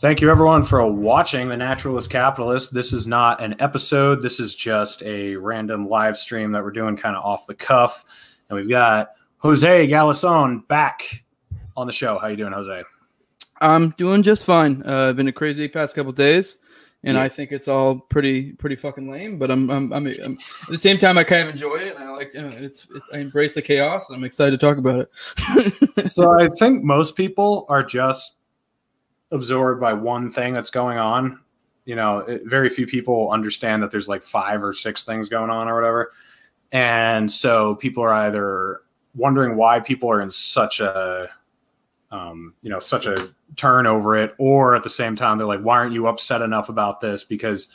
Thank you, everyone, for watching The Naturalist Capitalist. This is not an episode. This is just a random live stream that we're doing kind of off the cuff. And we've got Jose Galison back on the show. How you doing, Jose? I'm doing just fine. Uh, been a crazy past couple days, and yeah. I think it's all pretty pretty fucking lame. But I'm I'm, I'm, I'm at the same time I kind of enjoy it. And I like you know, it's, it's I embrace the chaos, and I'm excited to talk about it. so I think most people are just absorbed by one thing that's going on. You know, it, very few people understand that there's like five or six things going on or whatever. And so people are either wondering why people are in such a um, you know such a turn over it or at the same time they're like why aren't you upset enough about this because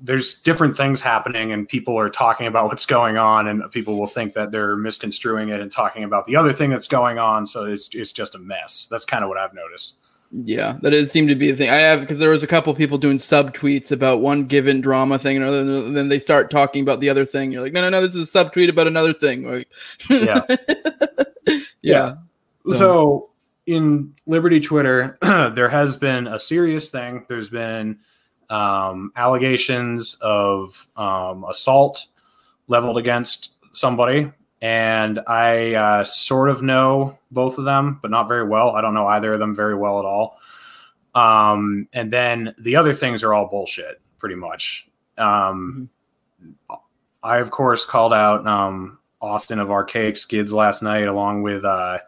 there's different things happening and people are talking about what's going on and people will think that they're misconstruing it and talking about the other thing that's going on so it's, it's just a mess that's kind of what i've noticed yeah, that did seem to be the thing. I have because there was a couple people doing sub tweets about one given drama thing, and, and then they start talking about the other thing. You're like, no, no, no, this is a subtweet about another thing. Like, yeah, yeah. yeah. So. so in Liberty Twitter, there has been a serious thing. There's been um, allegations of um, assault leveled against somebody and I uh, sort of know both of them, but not very well. I don't know either of them very well at all. Um, and then the other things are all bullshit, pretty much. Um, mm-hmm. I of course called out um, Austin of Archaic Skids last night, along with uh,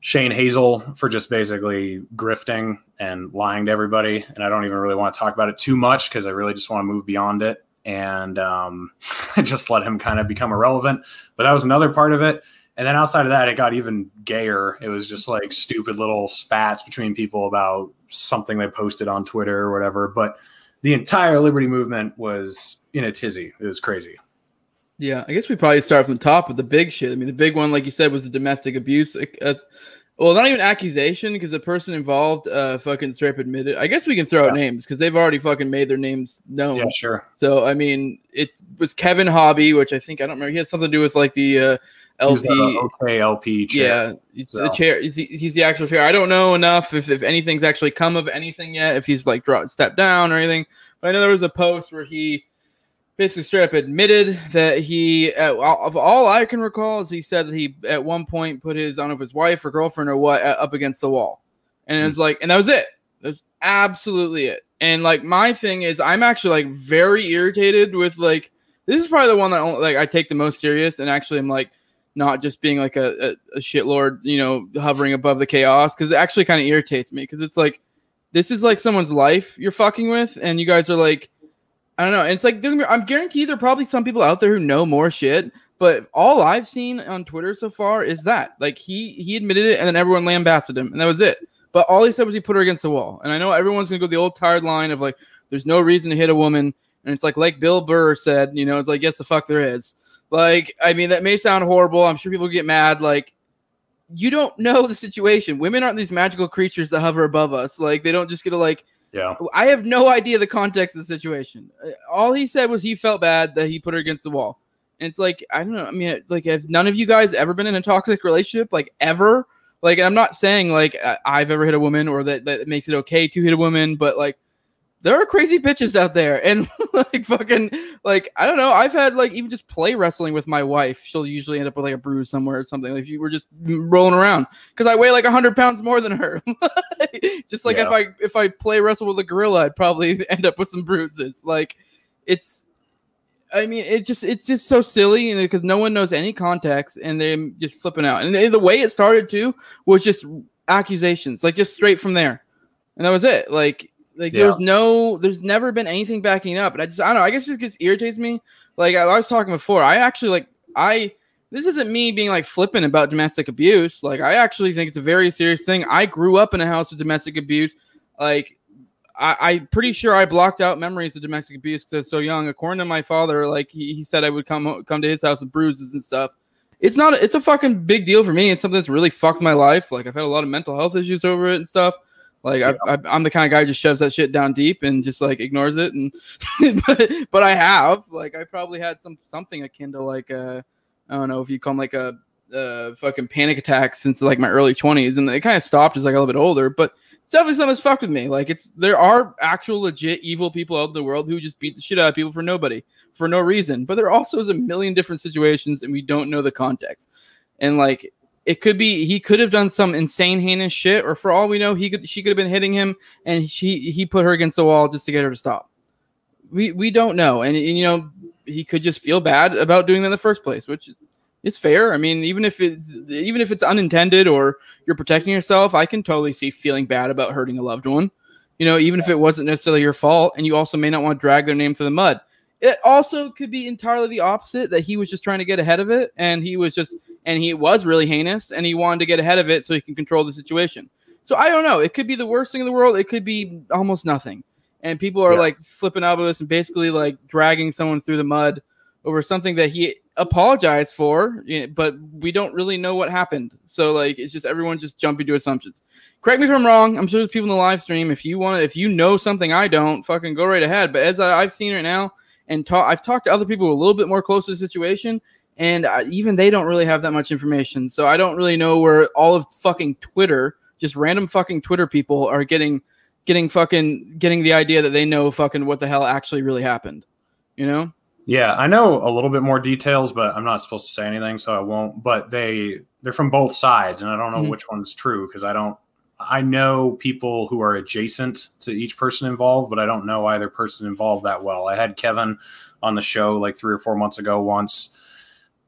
Shane Hazel for just basically grifting and lying to everybody. And I don't even really want to talk about it too much because I really just want to move beyond it and um, just let him kind of become irrelevant. But that was another part of it. And then outside of that, it got even gayer. It was just like stupid little spats between people about something they posted on Twitter or whatever. But the entire liberty movement was in a tizzy. It was crazy. Yeah, I guess we probably start from the top with the big shit. I mean, the big one, like you said, was the domestic abuse. Uh, well, not even accusation because the person involved uh fucking straight up admitted. I guess we can throw yeah. out names because they've already fucking made their names known. Yeah, sure. So I mean, it was Kevin Hobby, which I think I don't remember. He had something to do with like the uh, LP. okay, LP chair. Yeah, he's so. the chair. He's the, he's the actual chair. I don't know enough if, if anything's actually come of anything yet. If he's like dropped, stepped down or anything. But I know there was a post where he basically straight up admitted that he, uh, of all I can recall, is he said that he at one point put his, I don't know if his wife or girlfriend or what, up against the wall, and mm-hmm. it's like, and that was it. That's absolutely it. And like my thing is, I'm actually like very irritated with like this is probably the one that like I take the most serious, and actually I'm like not just being like a, a, a shitlord, you know, hovering above the chaos because it actually kind of irritates me because it's like this is like someone's life you're fucking with, and you guys are like I don't know. It's like I'm guaranteed there are probably some people out there who know more shit, but all I've seen on Twitter so far is that like he he admitted it and then everyone lambasted him and that was it. But all he said was he put her against the wall. And I know everyone's gonna go the old tired line of like there's no reason to hit a woman. And it's like like Bill Burr said, you know, it's like yes the fuck there is. Like I mean that may sound horrible. I'm sure people get mad. Like you don't know the situation. Women aren't these magical creatures that hover above us. Like they don't just get to like yeah. I have no idea the context of the situation. Uh, all he said was he felt bad that he put her against the wall. And it's like, I don't know. I mean, like, have none of you guys ever been in a toxic relationship? Like, ever? Like, I'm not saying like I've ever hit a woman or that that makes it okay to hit a woman, but like, there are crazy bitches out there and like fucking like I don't know. I've had like even just play wrestling with my wife. She'll usually end up with like a bruise somewhere or something. Like if you were just rolling around because I weigh like hundred pounds more than her. just like yeah. if I if I play wrestle with a gorilla, I'd probably end up with some bruises. Like it's I mean, it's just it's just so silly because no one knows any context and they're just flipping out. And the way it started too was just accusations, like just straight from there, and that was it. Like like yeah. there's no, there's never been anything backing up, and I just I don't know. I guess it just irritates me. Like I, I was talking before, I actually like I. This isn't me being like flippant about domestic abuse. Like I actually think it's a very serious thing. I grew up in a house with domestic abuse. Like I, am pretty sure I blocked out memories of domestic abuse because I was so young. According to my father, like he, he said I would come come to his house with bruises and stuff. It's not it's a fucking big deal for me. It's something that's really fucked my life. Like I've had a lot of mental health issues over it and stuff. Like yeah. I, am the kind of guy who just shoves that shit down deep and just like ignores it. And but, but I have like I probably had some something akin to like uh I don't know if you call them like a uh, fucking panic attack since like my early 20s, and it kind of stopped as I got a little bit older. But it's definitely something that's fucked with me. Like it's there are actual legit evil people out in the world who just beat the shit out of people for nobody, for no reason. But there also is a million different situations, and we don't know the context. And like it could be he could have done some insane heinous shit, or for all we know, he could she could have been hitting him, and she he put her against the wall just to get her to stop. We we don't know, and, and you know he could just feel bad about doing that in the first place, which is it's fair. I mean, even if it's even if it's unintended or you're protecting yourself, I can totally see feeling bad about hurting a loved one. You know, even if it wasn't necessarily your fault, and you also may not want to drag their name through the mud. It also could be entirely the opposite that he was just trying to get ahead of it, and he was just and he was really heinous, and he wanted to get ahead of it so he can control the situation. So I don't know. It could be the worst thing in the world. It could be almost nothing, and people are Yeah. like flipping out with this and basically like dragging someone through the mud over something that he apologized for, but we don't really know what happened. So like it's just everyone just jumping to assumptions. Correct me if I'm wrong. I'm sure there's people in the live stream. If you want, if you know something I don't, fucking go right ahead. But as I, I've seen right now, and talk, I've talked to other people a little bit more close to the situation, and uh, even they don't really have that much information. So I don't really know where all of fucking Twitter, just random fucking Twitter people, are getting getting fucking getting the idea that they know fucking what the hell actually really happened. You know? Yeah, I know a little bit more details, but I'm not supposed to say anything, so I won't. But they they're from both sides, and I don't know Mhm. which one's true because I don't. I know people who are adjacent to each person involved, but I don't know either person involved that well. I had Kevin on the show like three or four months ago once,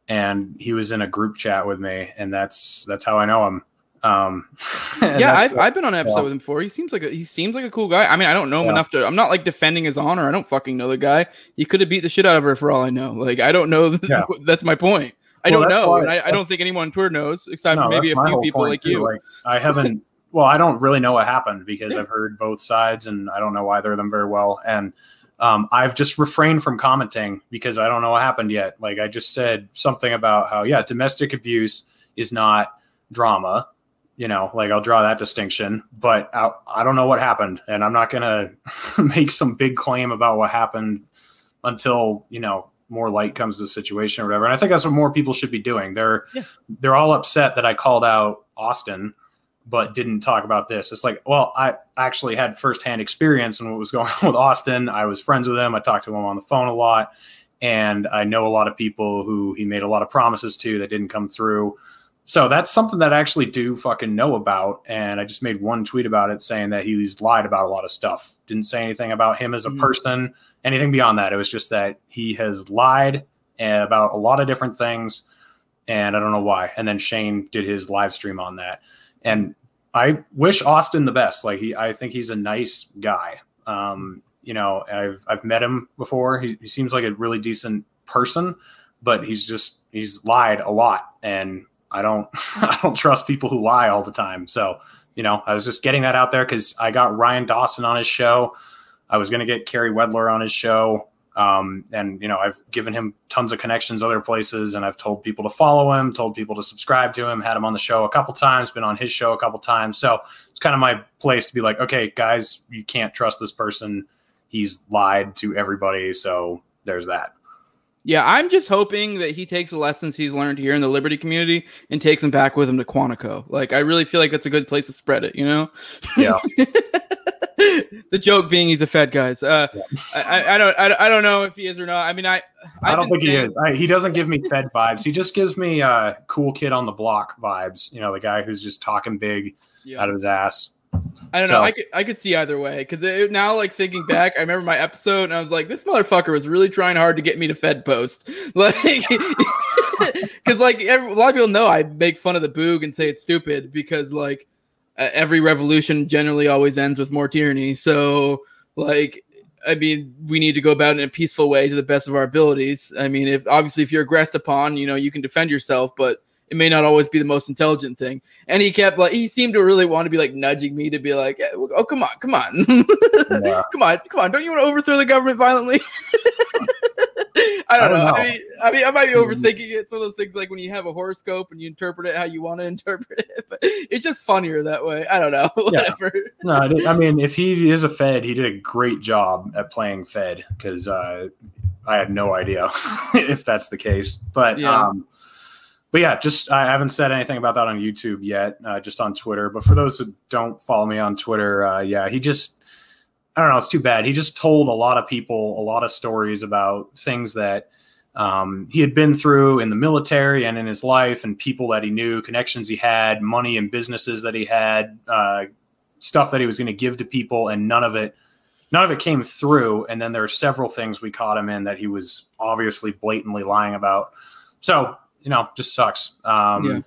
and he was in a group chat with me, and that's that's how I know him. Um, yeah, I've, I've been on an episode yeah. with him before. He seems like a, he seems like a cool guy. I mean, I don't know him Yeah. enough to. I'm not like defending his honor. I don't fucking know the guy. He could have beat the shit out of her for all I know. Like I don't know. Yeah. that's my point. I Well, don't know, why- and I, I don't think anyone on Twitter knows, except for No, maybe a few people like too. you. Like I haven't. well, I don't really know what happened because. I've heard both sides, and I don't know either of them very well. And um, I've just refrained from commenting because I don't know what happened yet. Like I just said something about how yeah, domestic abuse is not drama. You know, like I'll draw that distinction, but I, I don't know what happened, and I'm not gonna make some big claim about what happened until you know more light comes to the situation or whatever. And I think that's what more people should be doing. They're Yeah. they're all upset that I called out Austin, but didn't talk about this. It's like, well, I actually had firsthand experience in what was going on with Austin. I was friends with him. I talked to him on the phone a lot, and I know a lot of people who he made a lot of promises to that didn't come through. So that's something that I actually do fucking know about. And I just made one tweet about it saying that he's lied about a lot of stuff. Didn't say anything about him as a Mhm. person, anything beyond that. It was just that he has lied about a lot of different things. And I don't know why. And then Shane did his live stream on that. And I wish Austin the best. Like he, I think he's a nice guy. Um, you know, I've I've met him before. He, he seems like a really decent person, but he's just he's lied a lot, and I don't I don't trust people who lie all the time. So you know, I was just getting that out there because I got Ryan Dawson on his show. I was going to get Carey Wedler on his show. Um, and you know, I've given him tons of connections other places, and I've told people to follow him, told people to subscribe to him, had him on the show a couple times, been on his show a couple times. So it's kind of my place to be like, okay, guys, you can't trust this person. He's lied to everybody, so there's that. Yeah, I'm just hoping that he takes the lessons he's learned here in the Liberty community and takes them back with him to Quantico. Like, I really feel like that's a good place to spread it. You know? Yeah. the joke being he's a Fed, guys. Uh, Yeah. I, I, I don't, I, I don't know if he is or not. I mean, I, I I've don't been think he saying- is. I, he doesn't give me Fed vibes. He just gives me uh, cool kid on the block vibes. You know, the guy who's just talking big Yeah. out of his ass. I don't So- know. I could I could see either way because now, like thinking back, I remember my episode and I was like, this motherfucker was really trying hard to get me to Fed post, like, because like every, a lot of people know I make fun of the boog and say it's stupid because like Uh, every revolution generally always ends with more tyranny. So like. I mean, we need to go about it in a peaceful way to the best of our abilities. I mean, if obviously if you're aggressed upon, you know, you can defend yourself, but it may not always be the most intelligent thing. And he kept like he seemed to really want to be like nudging me to be like, oh come on, come on, Yeah. come on, come on, don't you want to overthrow the government violently? I don't, I don't know. know. I mean, I mean, I might be Mhm. overthinking it. It's one of those things like when you have a horoscope and you interpret it how you want to interpret it, but it's just funnier that way. I don't know. Whatever. No, I, I mean, if he is a Fed, he did a great job at playing Fed because uh, I had no idea if that's the case. But Yeah. um, but yeah, just I haven't said anything about that on YouTube yet, uh, just on Twitter. But for those who don't follow me on Twitter, uh, yeah, he just I don't know, it's too bad. He just told a lot of people a lot of stories about things that um, he had been through in the military and in his life, and people that he knew, connections he had, money and businesses that he had, uh, stuff that he was going to give to people, and none of it, none of it came through. And then there are several things we caught him in that he was obviously blatantly lying about. So you know, just sucks. Um, yeah.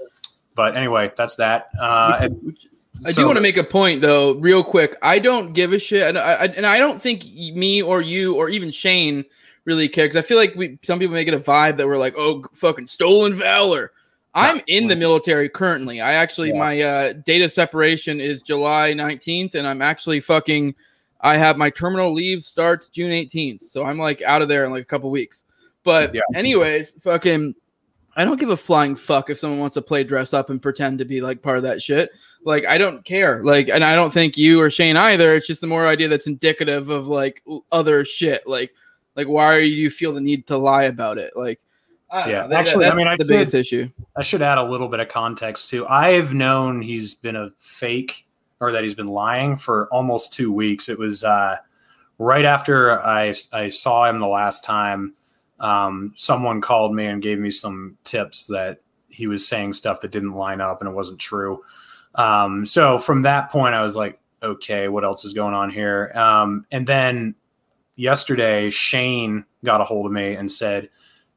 But anyway, that's that. Uh, and, I so, do want to make a point though, real quick. I don't give a shit, and I, and I don't think me or you or even Shane really care because I feel like we some people make it a vibe that we're like, oh, fucking stolen valor. I'm in the military currently. I actually yeah. my uh, data separation is July 19th, and I'm actually fucking. I have my terminal leave starts June 18th, so I'm like out of there in like a couple weeks. But yeah. anyways, fucking, I don't give a flying fuck if someone wants to play dress up and pretend to be like part of that shit. Like I don't care. Like, and I don't think you or Shane either. It's just the more idea that's indicative of like other shit. Like, like why do you feel the need to lie about it? Like, I yeah, know. actually, I mean, I the should, biggest issue. I should add a little bit of context too. I've known he's been a fake or that he's been lying for almost two weeks. It was uh, right after I I saw him the last time. Um, someone called me and gave me some tips that he was saying stuff that didn't line up and it wasn't true. Um, so from that point, I was like, okay, what else is going on here? Um, and then yesterday, Shane got a hold of me and said,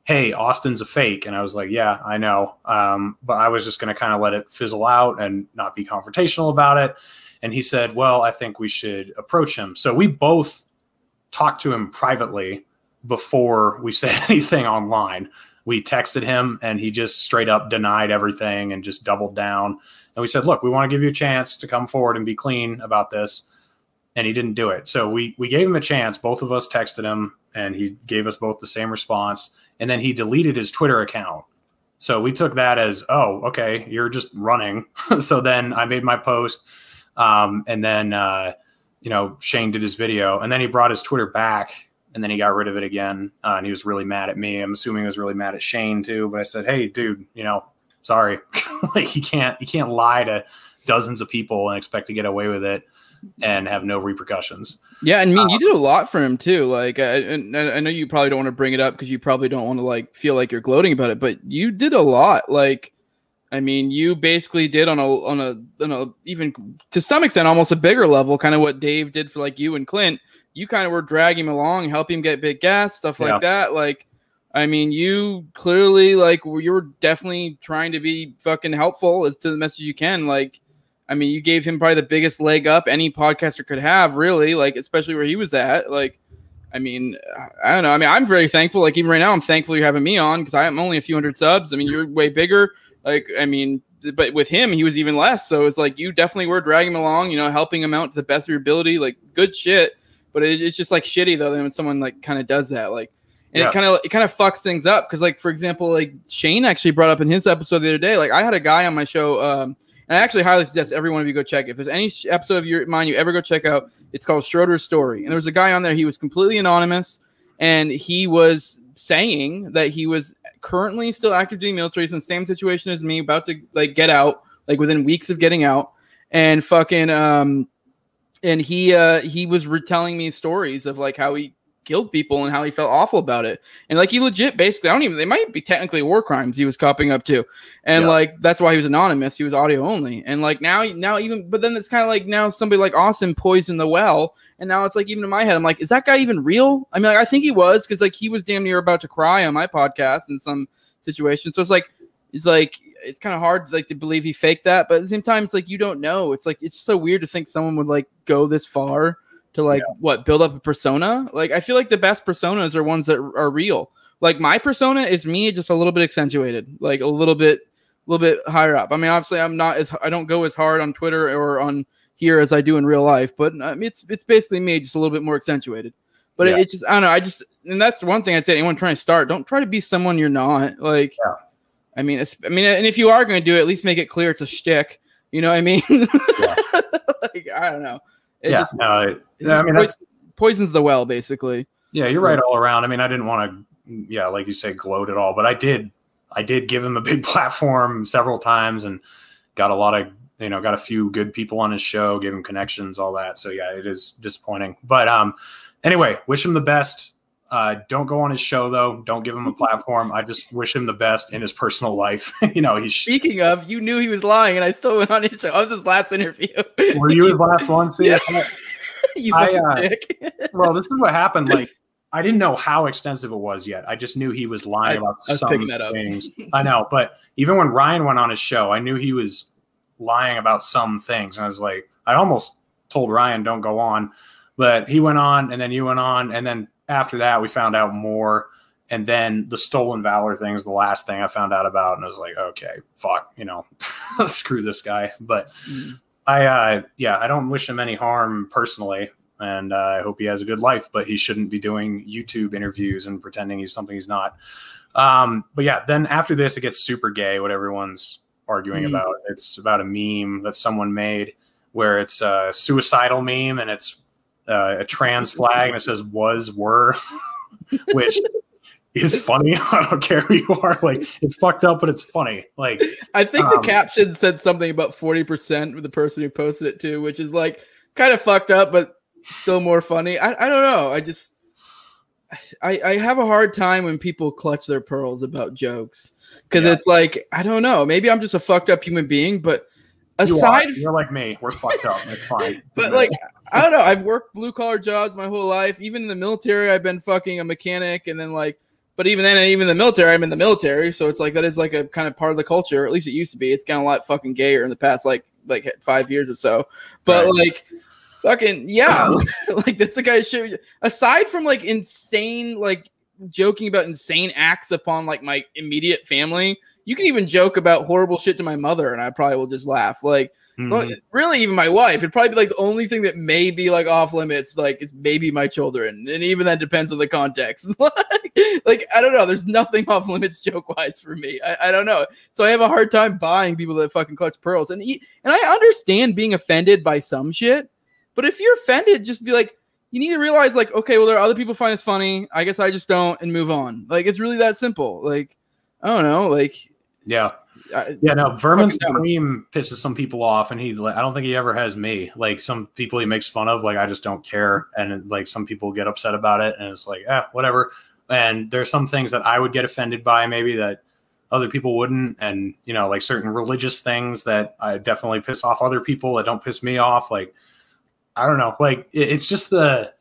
Hey, Austin's a fake. And I was like, Yeah, I know. Um, but I was just going to kind of let it fizzle out and not be confrontational about it. And he said, Well, I think we should approach him. So we both talked to him privately before we said anything online. We texted him and he just straight up denied everything and just doubled down and we said, look, we want to give you a chance to come forward and be clean about this. And he didn't do it. So we we gave him a chance. Both of us texted him and he gave us both the same response. And then he deleted his Twitter account. So we took that as, oh, okay, you're just running. so then I made my post. Um, and then, uh, you know, Shane did his video and then he brought his Twitter back and then he got rid of it again. Uh, and he was really mad at me. I'm assuming he was really mad at Shane too. But I said, hey, dude, you know, sorry, like you can't you can't lie to dozens of people and expect to get away with it and have no repercussions. Yeah, and I mean, um, you did a lot for him too. Like, I, and I know you probably don't want to bring it up because you probably don't want to like feel like you're gloating about it, but you did a lot. Like, I mean, you basically did on a on a on a even to some extent almost a bigger level, kind of what Dave did for like you and Clint. You kind of were dragging him along, helping him get big gas, stuff like yeah. that. Like, I mean, you clearly like you were definitely trying to be fucking helpful as to the message you can. Like, I mean, you gave him probably the biggest leg up any podcaster could have, really. Like, especially where he was at. Like, I mean, I don't know. I mean, I'm very thankful. Like, even right now, I'm thankful you're having me on because I am only a few hundred subs. I mean, you're way bigger. Like, I mean, but with him, he was even less. So it's like you definitely were dragging him along. You know, helping him out to the best of your ability. Like, good shit. But it, it's just like shitty though when someone like kind of does that. Like and yeah. it kind of it kind of fucks things up because like for example like shane actually brought up in his episode the other day like i had a guy on my show um and i actually highly suggest every one of you go check if there's any episode of your mine you ever go check out it's called schroeder's story and there was a guy on there he was completely anonymous and he was saying that he was currently still active duty military in the same situation as me about to like get out like within weeks of getting out and fucking um and he uh he was retelling me stories of like how he killed people and how he felt awful about it. And like he legit basically, I don't even they might be technically war crimes he was copping up to. And yeah. like that's why he was anonymous. He was audio only. And like now now even but then it's kind of like now somebody like Austin poisoned the well. And now it's like even in my head, I'm like, is that guy even real? I mean, like, I think he was because like he was damn near about to cry on my podcast in some situation. So it's like it's like it's kind of hard like to believe he faked that, but at the same time, it's like you don't know. It's like it's so weird to think someone would like go this far to like yeah. what build up a persona. Like I feel like the best personas are ones that are real. Like my persona is me, just a little bit accentuated, like a little bit, a little bit higher up. I mean, obviously, I'm not as I don't go as hard on Twitter or on here as I do in real life, but it's it's basically me, just a little bit more accentuated. But yeah. it, it, just I don't know. I just and that's one thing I'd say. Anyone trying to start, don't try to be someone you're not. Like, yeah. I mean, I mean, and if you are going to do it, at least make it clear it's a shtick. You know what I mean? Yeah. like I don't know. It yeah, just, no, I mean, poisons, poisons the well, basically. Yeah, you're right all around. I mean, I didn't want to, yeah, like you say, gloat at all, but I did. I did give him a big platform several times and got a lot of you know got a few good people on his show, gave him connections, all that. So yeah, it is disappointing. But um, anyway, wish him the best. Uh, don't go on his show though. Don't give him a platform. I just wish him the best in his personal life. you know, he's speaking of. You knew he was lying, and I still went on his show. I was his last interview. Were you his last one? See, yeah. you I, uh, well, this is what happened. Like, I didn't know how extensive it was yet. I just knew he was lying I, about I some things. I know, but even when Ryan went on his show, I knew he was lying about some things. And I was like, I almost told Ryan, don't go on. But he went on, and then you went on, and then after that, we found out more. And then the stolen valor thing is the last thing I found out about, and I was like, okay, fuck, you know, screw this guy. But mm. I, uh, yeah, I don't wish him any harm personally, and uh, I hope he has a good life. But he shouldn't be doing YouTube interviews and pretending he's something he's not. Um, but yeah, then after this, it gets super gay. What everyone's arguing mm. about. It's about a meme that someone made where it's a suicidal meme and it's uh, a trans flag and it says was were, which is funny. I don't care who you are. Like it's fucked up, but it's funny. Like I think um, the caption said something about 40% with the person who posted it too, which is like kind of fucked up, but still more funny. I, I don't know. I just I, I have a hard time when people clutch their pearls about jokes because yeah. it's like I don't know. Maybe I'm just a fucked up human being, but aside, you are. you're like me. We're fucked up. It's fine. but like I don't know. I've worked blue collar jobs my whole life. Even in the military, I've been fucking a mechanic, and then like, but even then, even in the military, I'm in the military. So it's like that is like a kind of part of the culture. At least it used to be. It's gotten a lot fucking gayer in the past like like five years or so. But right. like fucking yeah, like that's the guy shit. Aside from like insane, like joking about insane acts upon like my immediate family, you can even joke about horrible shit to my mother, and I probably will just laugh. Like, mm-hmm. really, even my wife, it'd probably be like the only thing that may be like off limits, like it's maybe my children, and even that depends on the context. like, I don't know. There's nothing off limits joke wise for me. I, I don't know. So I have a hard time buying people that fucking clutch pearls, and and I understand being offended by some shit. But if you're offended, just be like, you need to realize, like, okay, well, there are other people find this funny. I guess I just don't, and move on. Like, it's really that simple. Like, I don't know. Like, yeah, I, yeah. No, Vermin Supreme pisses some people off, and he, like, I don't think he ever has me. Like, some people he makes fun of, like, I just don't care, and like some people get upset about it, and it's like, eh, whatever. And there's some things that I would get offended by, maybe that other people wouldn't and you know like certain religious things that i definitely piss off other people that don't piss me off like I don't know. Like it, it's just the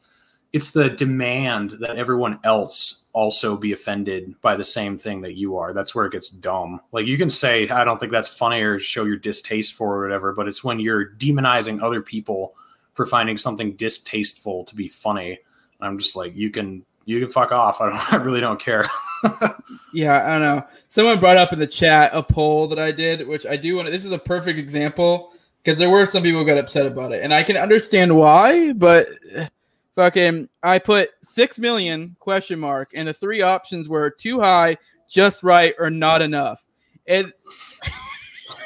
it's the demand that everyone else also be offended by the same thing that you are. That's where it gets dumb. Like you can say, I don't think that's funny or show your distaste for or whatever, but it's when you're demonizing other people for finding something distasteful to be funny. I'm just like, you can you can fuck off. I don't I really don't care. yeah, I don't know. Someone brought up in the chat a poll that I did, which I do want to this is a perfect example because there were some people got upset about it, and I can understand why. But fucking, I put six million question mark, and the three options were too high, just right, or not enough. And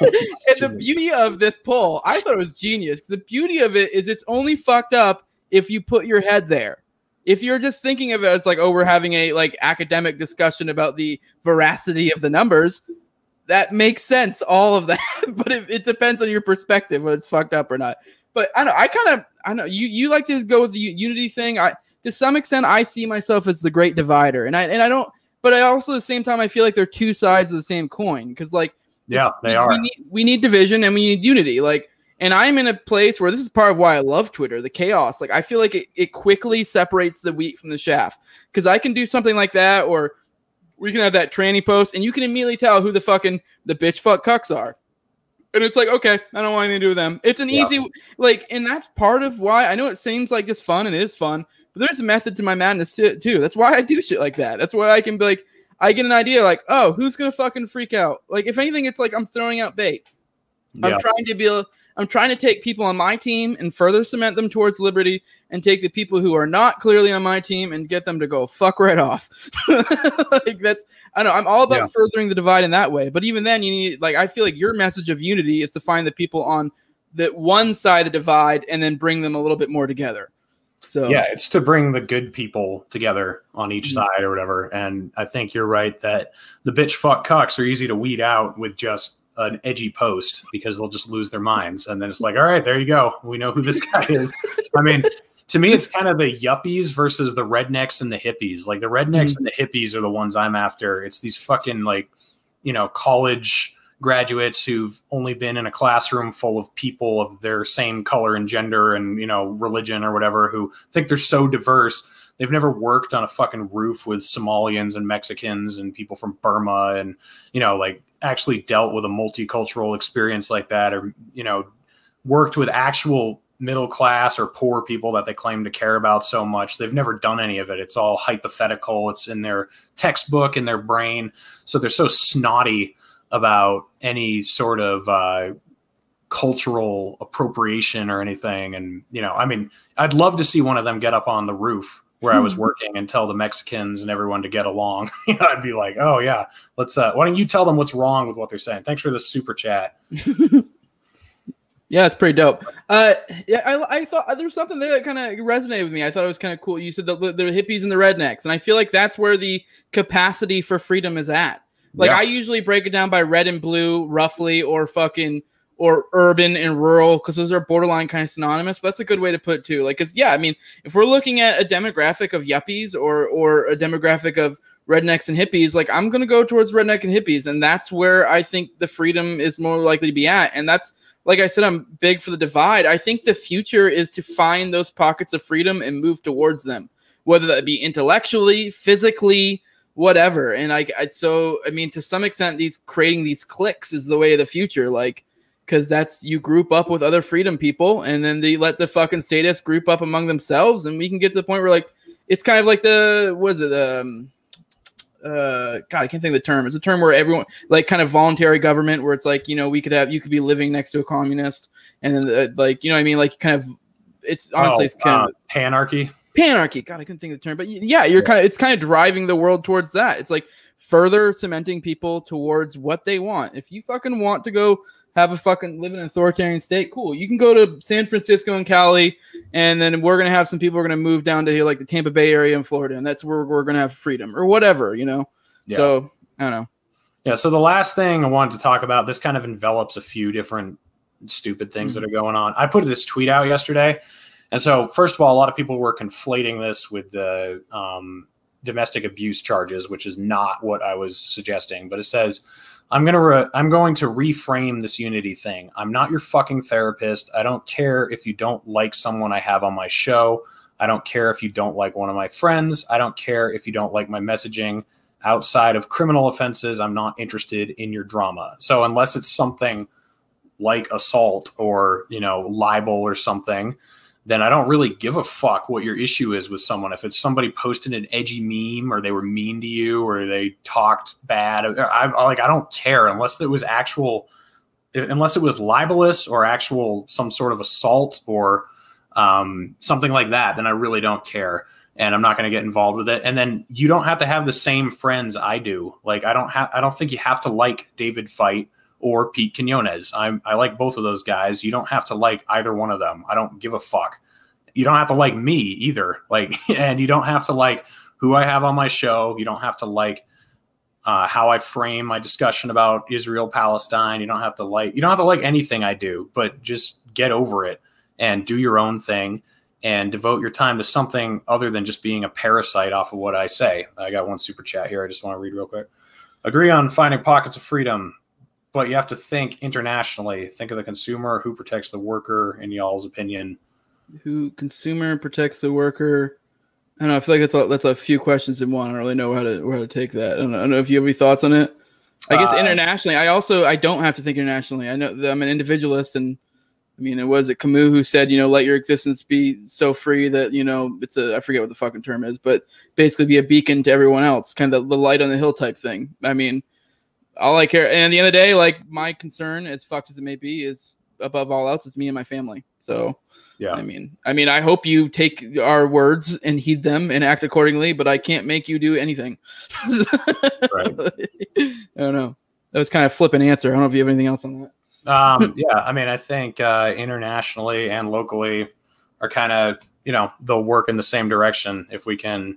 and the beauty of this poll, I thought it was genius. Because The beauty of it is it's only fucked up if you put your head there. If you're just thinking of it as like, oh, we're having a like academic discussion about the veracity of the numbers, that makes sense, all of that. but it, it, depends on your perspective whether it's fucked up or not. But I know I kind of I know you you like to go with the unity thing. I to some extent I see myself as the great divider, and I and I don't. But I also at the same time I feel like they're two sides of the same coin because like yeah they are. We need, we need division and we need unity. Like and I'm in a place where this is part of why I love Twitter, the chaos. Like I feel like it, it quickly separates the wheat from the chaff because I can do something like that or we can have that tranny post, and you can immediately tell who the fucking the bitch fuck cucks are. And it's like, okay, I don't want anything to do with them. It's an yeah. easy like, and that's part of why I know it seems like just fun and it is fun, but there's a method to my madness too. That's why I do shit like that. That's why I can be like, I get an idea like, oh, who's gonna fucking freak out? Like, if anything, it's like I'm throwing out bait. Yeah. I'm trying to be a, I'm trying to take people on my team and further cement them towards liberty and take the people who are not clearly on my team and get them to go fuck right off. like that's I know I'm all about yeah. furthering the divide in that way. But even then you need like I feel like your message of unity is to find the people on the one side of the divide and then bring them a little bit more together. So yeah, it's to bring the good people together on each Mhm. side or whatever. And I think you're right that the bitch fuck cucks are easy to weed out with just an edgy post because they'll just lose their minds. And then it's like, all right, there you go. We know who this guy is. I mean, to me, it's kind of the yuppies versus the rednecks and the hippies. Like the rednecks mm-hmm. and the hippies are the ones I'm after. It's these fucking like, you know, college graduates who've only been in a classroom full of people of their same color and gender and you know religion or whatever who think they're so diverse they've never worked on a fucking roof with somalians and mexicans and people from burma and you know like actually dealt with a multicultural experience like that or you know worked with actual middle class or poor people that they claim to care about so much they've never done any of it. It's all hypothetical. It's in their textbook in their brain. So they're so snotty about any sort of uh, cultural appropriation or anything. And, you know, I mean, I'd love to see one of them get up on the roof where I was working and tell the Mexicans and everyone to get along. you know, I'd be like, oh, yeah, let's, uh, why don't you tell them what's wrong with what they're saying? Thanks for the super chat. Yeah, it's pretty dope. Uh, yeah, I, I thought there was something there that kind of resonated with me. I thought it was kind of cool. You said the, the hippies and the rednecks, and I feel like that's where the capacity for freedom is at. Like Yeah. I usually break it down by red and blue, roughly, or fucking or urban and rural, because those are borderline kind of synonymous. But that's a good way to put it too. Like, cause yeah, I mean, if we're looking at a demographic of yuppies or or a demographic of rednecks and hippies, like I'm gonna go towards redneck and hippies, and that's where I think the freedom is more likely to be at. And that's like I said, I'm big for the divide. I think the future is to find those pockets of freedom and move towards them, whether that be intellectually, physically, whatever. And I, I so I mean, to some extent, these creating these cliques is the way of the future. Like, because that's you group up with other freedom people, and then they let the fucking statists group up among themselves, and we can get to the point where like it's kind of like the what is it um uh god i can't think of the term. It's a term where everyone like kind of voluntary government where it's like you know we could have you could be living next to a communist and then uh, like you know what i mean? Like kind of it's honestly it's Oh, kind uh, of panarchy. panarchy. God i couldn't think of the term but yeah you're kind of it's kind of driving the world towards that. It's like further cementing people towards what they want. If you fucking want to go have a fucking live in an authoritarian state cool you can go to san francisco and cali and then we're gonna have some people are gonna move down to here like the tampa bay area in florida and that's where we're gonna have freedom or whatever you know Yeah. so i don't know Yeah. So the last thing I wanted to talk about, this kind of envelops a few different stupid things Mm-hmm. that are going on. I put this tweet out yesterday. And so, first of all, a lot of people were conflating this with the um, domestic abuse charges, which is not what I was suggesting. But it says, "I'm gonna re- I'm going to reframe this unity thing. I'm not your fucking therapist. I don't care if you don't like someone I have on my show. I don't care if you don't like one of my friends. I don't care if you don't like my messaging outside of criminal offenses, I'm not interested in your drama. So unless it's something like assault or, you know, libel or something, then I don't really give a fuck what your issue is with someone. If it's somebody posted an edgy meme or they were mean to you or they talked bad, I, I like I don't care unless it was actual unless it was libelous or actual some sort of assault or um, something like that, then I really don't care and I'm not going to get involved with it. And then you don't have to have the same friends I do. Like I don't have I don't think you have to like David Fight or Pete Quinones. I'm I like both of those guys. You don't have to like either one of them. I don't give a fuck. You don't have to like me either. Like and you don't have to like who I have on my show. You don't have to like uh, how I frame my discussion about Israel Palestine. You don't have to like you don't have to like anything I do, but just get over it and do your own thing and devote your time to something other than just being a parasite off of what I say. I got one super chat here. I just want to read real quick. Agree on finding pockets of freedom, but you have to think internationally. Think of the consumer, who protects the worker, in y'all's opinion. who consumer protects the worker? I don't know i feel like that's a, that's a few questions in one. I don't really know how to how to take that. I don't know, I don't know if you have any thoughts on it. I guess Uh, internationally i also i don't have to think internationally. I know that i'm an individualist and i mean it was it camus who said you know let your existence be so free that you know it's a i forget what the fucking term is but basically be a beacon to everyone else kind of the, the light on the hill type thing. I mean all i care and at the end of the day like my concern as fucked as it may be is above all else is me and my family so Yeah. I mean, I mean, I hope you take our words and heed them and act accordingly. But I can't make you do anything. Right. I don't know. That was kind of flippant answer. I don't know if you have anything else on that. Um, yeah, I mean, I think uh, internationally and locally, are kind of you know they'll work in the same direction if we can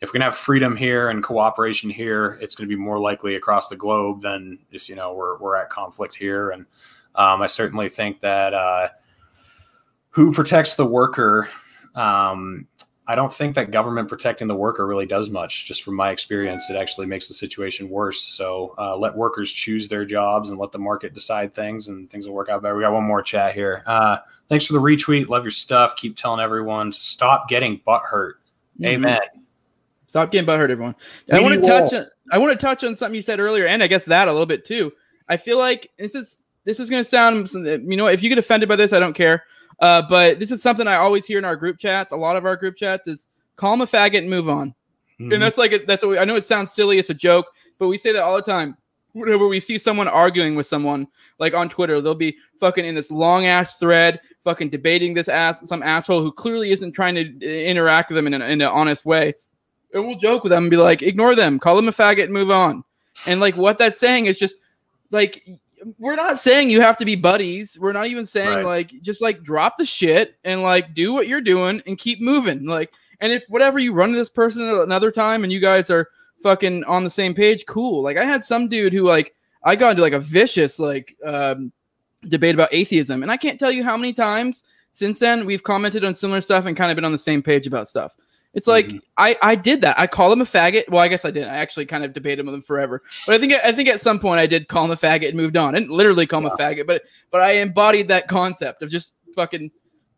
if we can have freedom here and cooperation here it's going to be more likely across the globe than if you know we're, we're at conflict here and um, i certainly think that uh, who protects the worker um, I don't think that government protecting the worker really does much. Just from my experience, it actually makes the situation worse. So uh, let workers choose their jobs and let the market decide things, and things will work out better. We got one more chat here. Uh, thanks for the retweet. Love your stuff. Keep telling everyone to stop getting butt hurt. Mm-hmm. Amen. Stop getting butt hurt, everyone. I want to touch. On, I want to touch on something you said earlier, and I guess that a little bit too. I feel like this is this is going to sound. You know, if you get offended by this, I don't care. Uh, but this is something I always hear in our group chats. A lot of our group chats is call him a faggot and move on. Mm-hmm. And that's like a, that's we, I know it sounds silly. It's a joke, but we say that all the time. Whenever we see someone arguing with someone, like on Twitter, they'll be fucking in this long ass thread, fucking debating this ass some asshole who clearly isn't trying to interact with them in an, in an honest way. And we'll joke with them and be like, ignore them, call them a faggot, and move on. And like what that's saying is just like we're not saying you have to be buddies. We're not even saying right. like just like drop the shit and like do what you're doing and keep moving. Like, and if whatever you run to this person another time and you guys are fucking on the same page, cool. Like I had some dude who like I got into like a vicious like um, debate about atheism, and I can't tell you how many times since then we've commented on similar stuff and kind of been on the same page about stuff. It's like mm-hmm. I I did that. I call him a faggot. Well, I guess I did. I actually kind of debated with him forever. But I think I think at some point I did call him a faggot and moved on. And literally call him yeah. a faggot, but but I embodied that concept of just fucking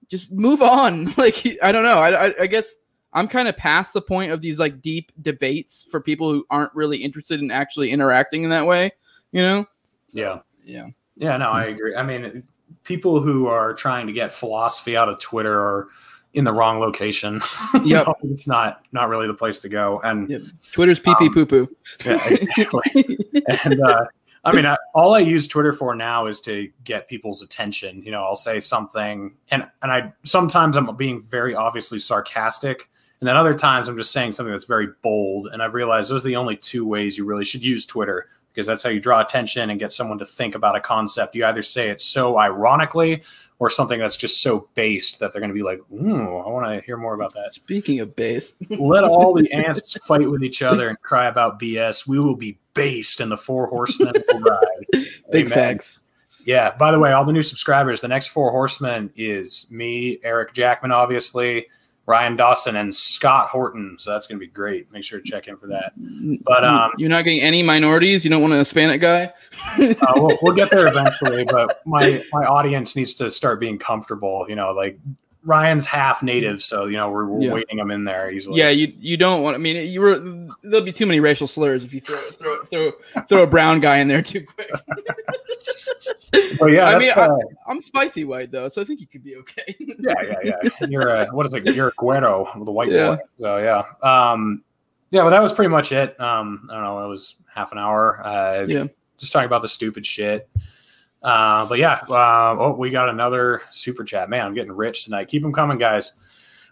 just move on. like I don't know. I I, I guess I'm kind of past the point of these like deep debates for people who aren't really interested in actually interacting in that way. You know? Yeah. Yeah. Yeah. No, I agree. I mean, people who are trying to get philosophy out of Twitter are in the wrong location. Yeah, it's not not really the place to go. And yep. Twitter's pee pee um, poo poo. Yeah, exactly. and uh, I mean, I, all I use Twitter for now is to get people's attention. You know, I'll say something, and and I sometimes I'm being very obviously sarcastic, and then other times I'm just saying something that's very bold. And I've realized those are the only two ways you really should use Twitter because that's how you draw attention and get someone to think about a concept. You either say it so ironically or something that's just so based that they're going to be like, "Ooh, I want to hear more about that." Speaking of based, let all the ants fight with each other and cry about BS. We will be based, and the four horsemen will ride. Big Amen. facts. Yeah. By the way, all the new subscribers, the next four horsemen is me, Eric Jackman, obviously. Ryan Dawson and Scott Horton. So that's going to be great. Make sure to check in for that. But um, you're not getting any minorities. You don't want a Hispanic guy. uh, we'll, we'll, get there eventually. But my my audience needs to start being comfortable. You know, like Ryan's half native, so you know we're, we're yeah. waiting him in there easily. Yeah, you you don't want. I mean, you were there'll be too many racial slurs if you throw throw throw, throw a brown guy in there too quick. Oh yeah, I mean, uh, I, am spicy white though, so I think you could be okay. yeah, yeah, yeah. You're a what is it? You're a Guero, the white yeah. boy. So yeah, um, yeah. But that was pretty much it. Um, I don't know. It was half an hour. Uh, yeah, just talking about the stupid shit. Uh, but yeah, uh, oh, we got another super chat. Man, I'm getting rich tonight. Keep them coming, guys.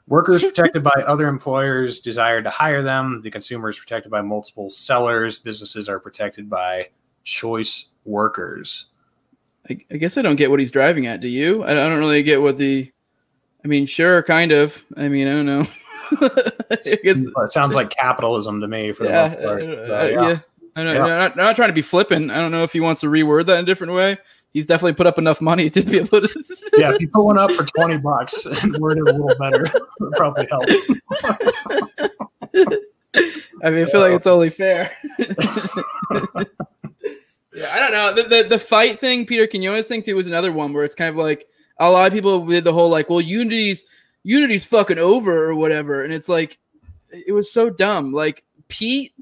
Workers protected by other employers desire to hire them. The consumer is protected by multiple sellers. Businesses are protected by choice workers. I, I, guess I don't get what he's driving at. Do you? I, don't really get what the. I mean, sure, kind of. I mean, I don't know. it sounds like capitalism to me. For yeah, the most part. Uh, so, yeah. yeah. I know, yeah. I'm, not, I'm not trying to be flippant. I don't know if he wants to reword that in a different way. He's definitely put up enough money to be able to. yeah, if you put one up for twenty bucks and word it a little better, would probably help. I mean, I feel like it's only fair. Yeah, I don't know. The, the, the fight thing, Peter Quinones thing too was another one where it's kind of like a lot of people did the whole like, well, Unity's Unity's fucking over or whatever, and it's like it was so dumb. Like Pete,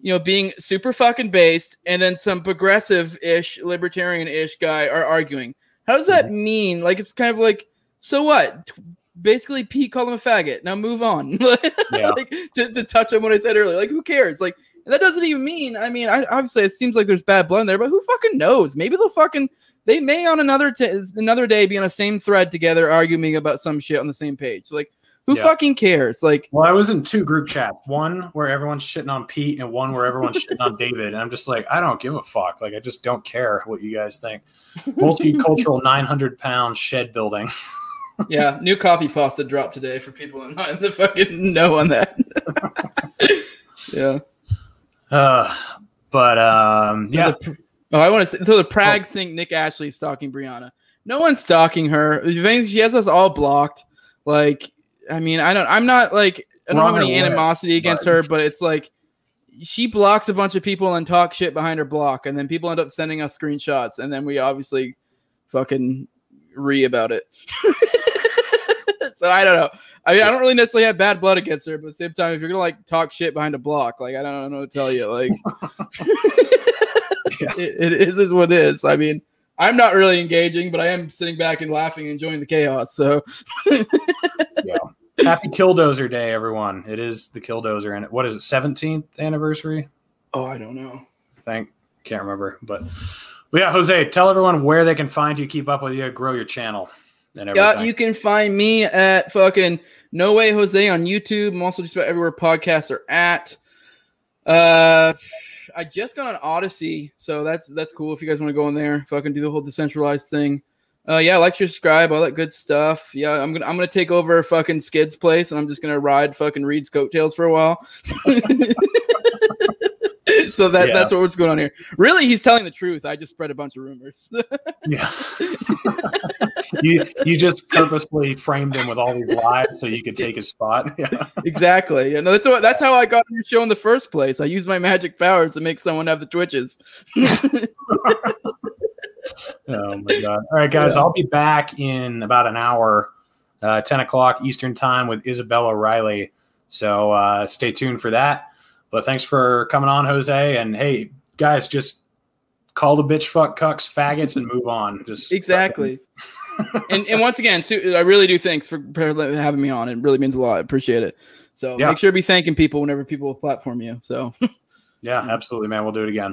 you know, being super fucking based, and then some progressive-ish, libertarian-ish guy are arguing. How does that mm-hmm. mean? Like it's kind of like, so what? Basically, Pete called him a faggot. Now move on. yeah. like, to, to touch on what I said earlier, like who cares? Like and that doesn't even mean. I mean, I, obviously it seems like there's bad blood in there, but who fucking knows? Maybe they'll fucking they may on another t- another day be on the same thread together arguing about some shit on the same page. Like who yeah. fucking cares? Like, well, I was in two group chats. One where everyone's shitting on Pete, and one where everyone's shitting on David. And I'm just like, I don't give a fuck. Like, I just don't care what you guys think. Multicultural, 900 pound shed building. yeah, new copy pasta dropped today for people in the fucking know on that. yeah. Uh, but um, So yeah, the- oh, I want to. So the Prags think Nick Ashley is stalking Brianna. No one's stalking her. She has us all blocked. Like, I mean, I don't. I'm not like. I don't have any animosity against but- her, but it's like she blocks a bunch of people and talk shit behind her block, and then people end up sending us screenshots, and then we obviously fucking re about it. so I don't know. I mean, I don't really necessarily have bad blood against her, but at the same time, if you're gonna like talk shit behind a block, like I don't know what to tell you. Like, Yeah. it, it is is what it is. I mean, I'm not really engaging, but I am sitting back and laughing, and enjoying the chaos. So happy Killdozer Day, everyone. It is the Killdozer, and what is it? Seventeenth anniversary. oh, I don't know. I think can't remember, but well, yeah, Jose, tell everyone where they can find you, keep up with you, grow your channel, and everything. Yeah, you can find me at fucking No Way Jose on YouTube. I'm also just about everywhere podcasts are at. Uh, I just got on Odysee, so that's that's cool. If you guys want to go in there, fucking do the whole decentralized thing. Uh, yeah, like, subscribe, all that good stuff. Yeah, I'm gonna I'm gonna take over fucking Skid's place, and I'm just gonna ride fucking Reed's coattails for a while. so that Yeah. that's what's going on here. Really, he's telling the truth. I just spread a bunch of rumors. Yeah. you you just purposely framed him with all these lies so you could take his spot. Yeah. exactly. You know, that's what that's how I got on your show in the first place. I used my magic powers to make someone have the twitches. Oh my god! All right, guys, Yeah. I'll be back in about an hour, uh, ten o'clock Eastern time with Isabella Riley. So uh, stay tuned for that. But thanks for coming on, Jose. And hey, guys, just call the bitch fuck cucks faggots and move on. Just exactly. and and once again, too, I really do thanks for having me on. It really means a lot. I appreciate it. So Yeah. make sure to be thanking people whenever people platform you. So Yeah, absolutely, man. We'll do it again.